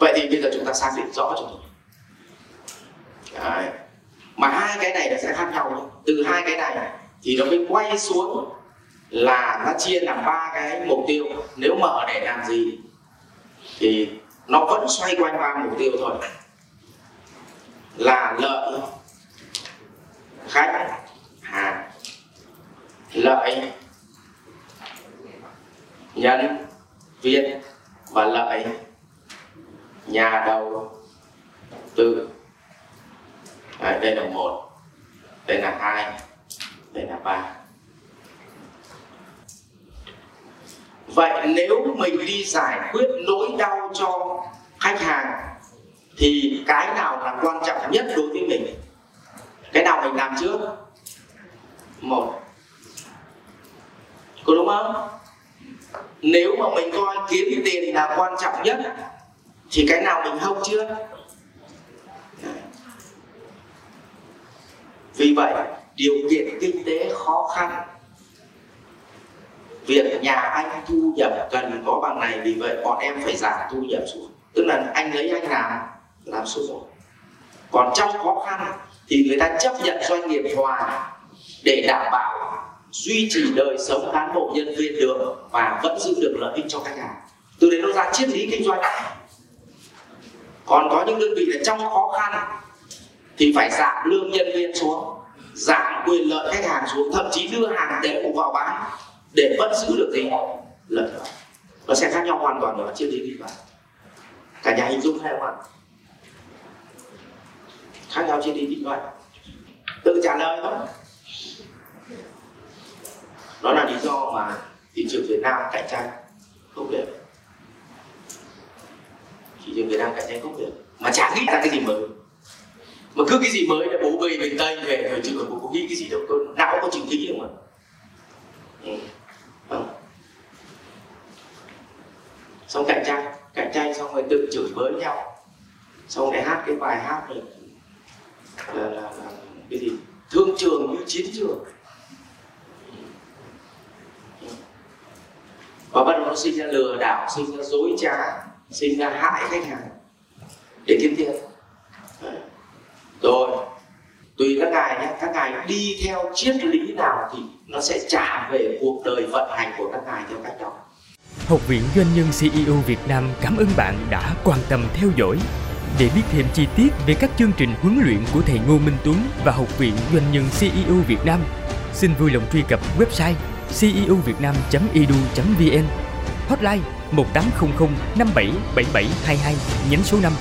vậy thì bây giờ chúng ta xác định rõ cho mình. Đấy. mà hai cái này nó sẽ khác nhau từ hai cái này, thì nó mới quay xuống là nó chia làm ba cái mục tiêu. Nếu mở để làm gì, thì nó vẫn xoay quanh ba mục tiêu thôi. Là lợi, khách, hàng, lợi, nhân, viên và lợi nhà đầu tư. Đấy, đây là một. Đây là hai. Đây là ba. Vậy nếu mình đi giải quyết nỗi đau cho khách hàng thì cái nào là quan trọng nhất đối với mình? Cái nào mình làm trước? Một. Có đúng không? Nếu mà mình coi kiếm tiền là quan trọng nhất thì cái nào mình hông chưa? Vì vậy, điều kiện kinh tế khó khăn, việc nhà anh thu nhập cần có bằng này, vì vậy bọn em phải giảm thu nhập xuống. Tức là anh lấy anh làm làm số một. Còn trong khó khăn thì người ta chấp nhận doanh nghiệp hòa để đảm bảo duy trì đời sống cán bộ nhân viên được và vẫn giữ được lợi ích cho khách hàng. Từ đấy nó ra triết lý kinh doanh còn có những đơn vị là trong khó khăn thì phải giảm lương nhân viên xuống, giảm quyền lợi khách hàng xuống, thậm chí đưa hàng đều vào bán để vẫn giữ được gì lợi nhuận. Nó sẽ khác nhau hoàn toàn ở trên lý đi vào cả nhà hình dung hay không ạ? Khác nhau trên lý kinh doanh tự trả lời thôi. Đó là lý do mà thị trường Việt Nam cạnh tranh không được thị trường Việt Nam cạnh tranh không được. Mà chả nghĩ ra cái gì mới. Mà cứ cái gì mới là bố bê bên tây về rồi chứ còn có nghĩ cái gì đâu. Có não có chừng khí không mà. Ừ. không xong cạnh tranh cạnh tranh xong rồi tự chửi bới nhau. Xong lại hát cái bài hát rồi là, là, là cái gì? Thương trường như chiến trường. Ừ. Và bắt đầu nó sinh ra lừa đảo sinh ra dối trá sinh ra hại khách hàng để kiếm tiền. Rồi tùy các ngài nhé các ngài đi theo triết lý nào thì nó sẽ trả về cuộc đời vận hành của các ngài theo cách đó. Học viện Doanh nhân CEO Việt Nam cảm ơn bạn đã quan tâm theo dõi. Để biết thêm chi tiết về các chương trình huấn luyện của thầy Ngô Minh Tuấn và Học viện Doanh nhân CEO Việt Nam, xin vui lòng truy cập website ceovietnam.edu.vn Hotline 1800 577722 nhánh số 5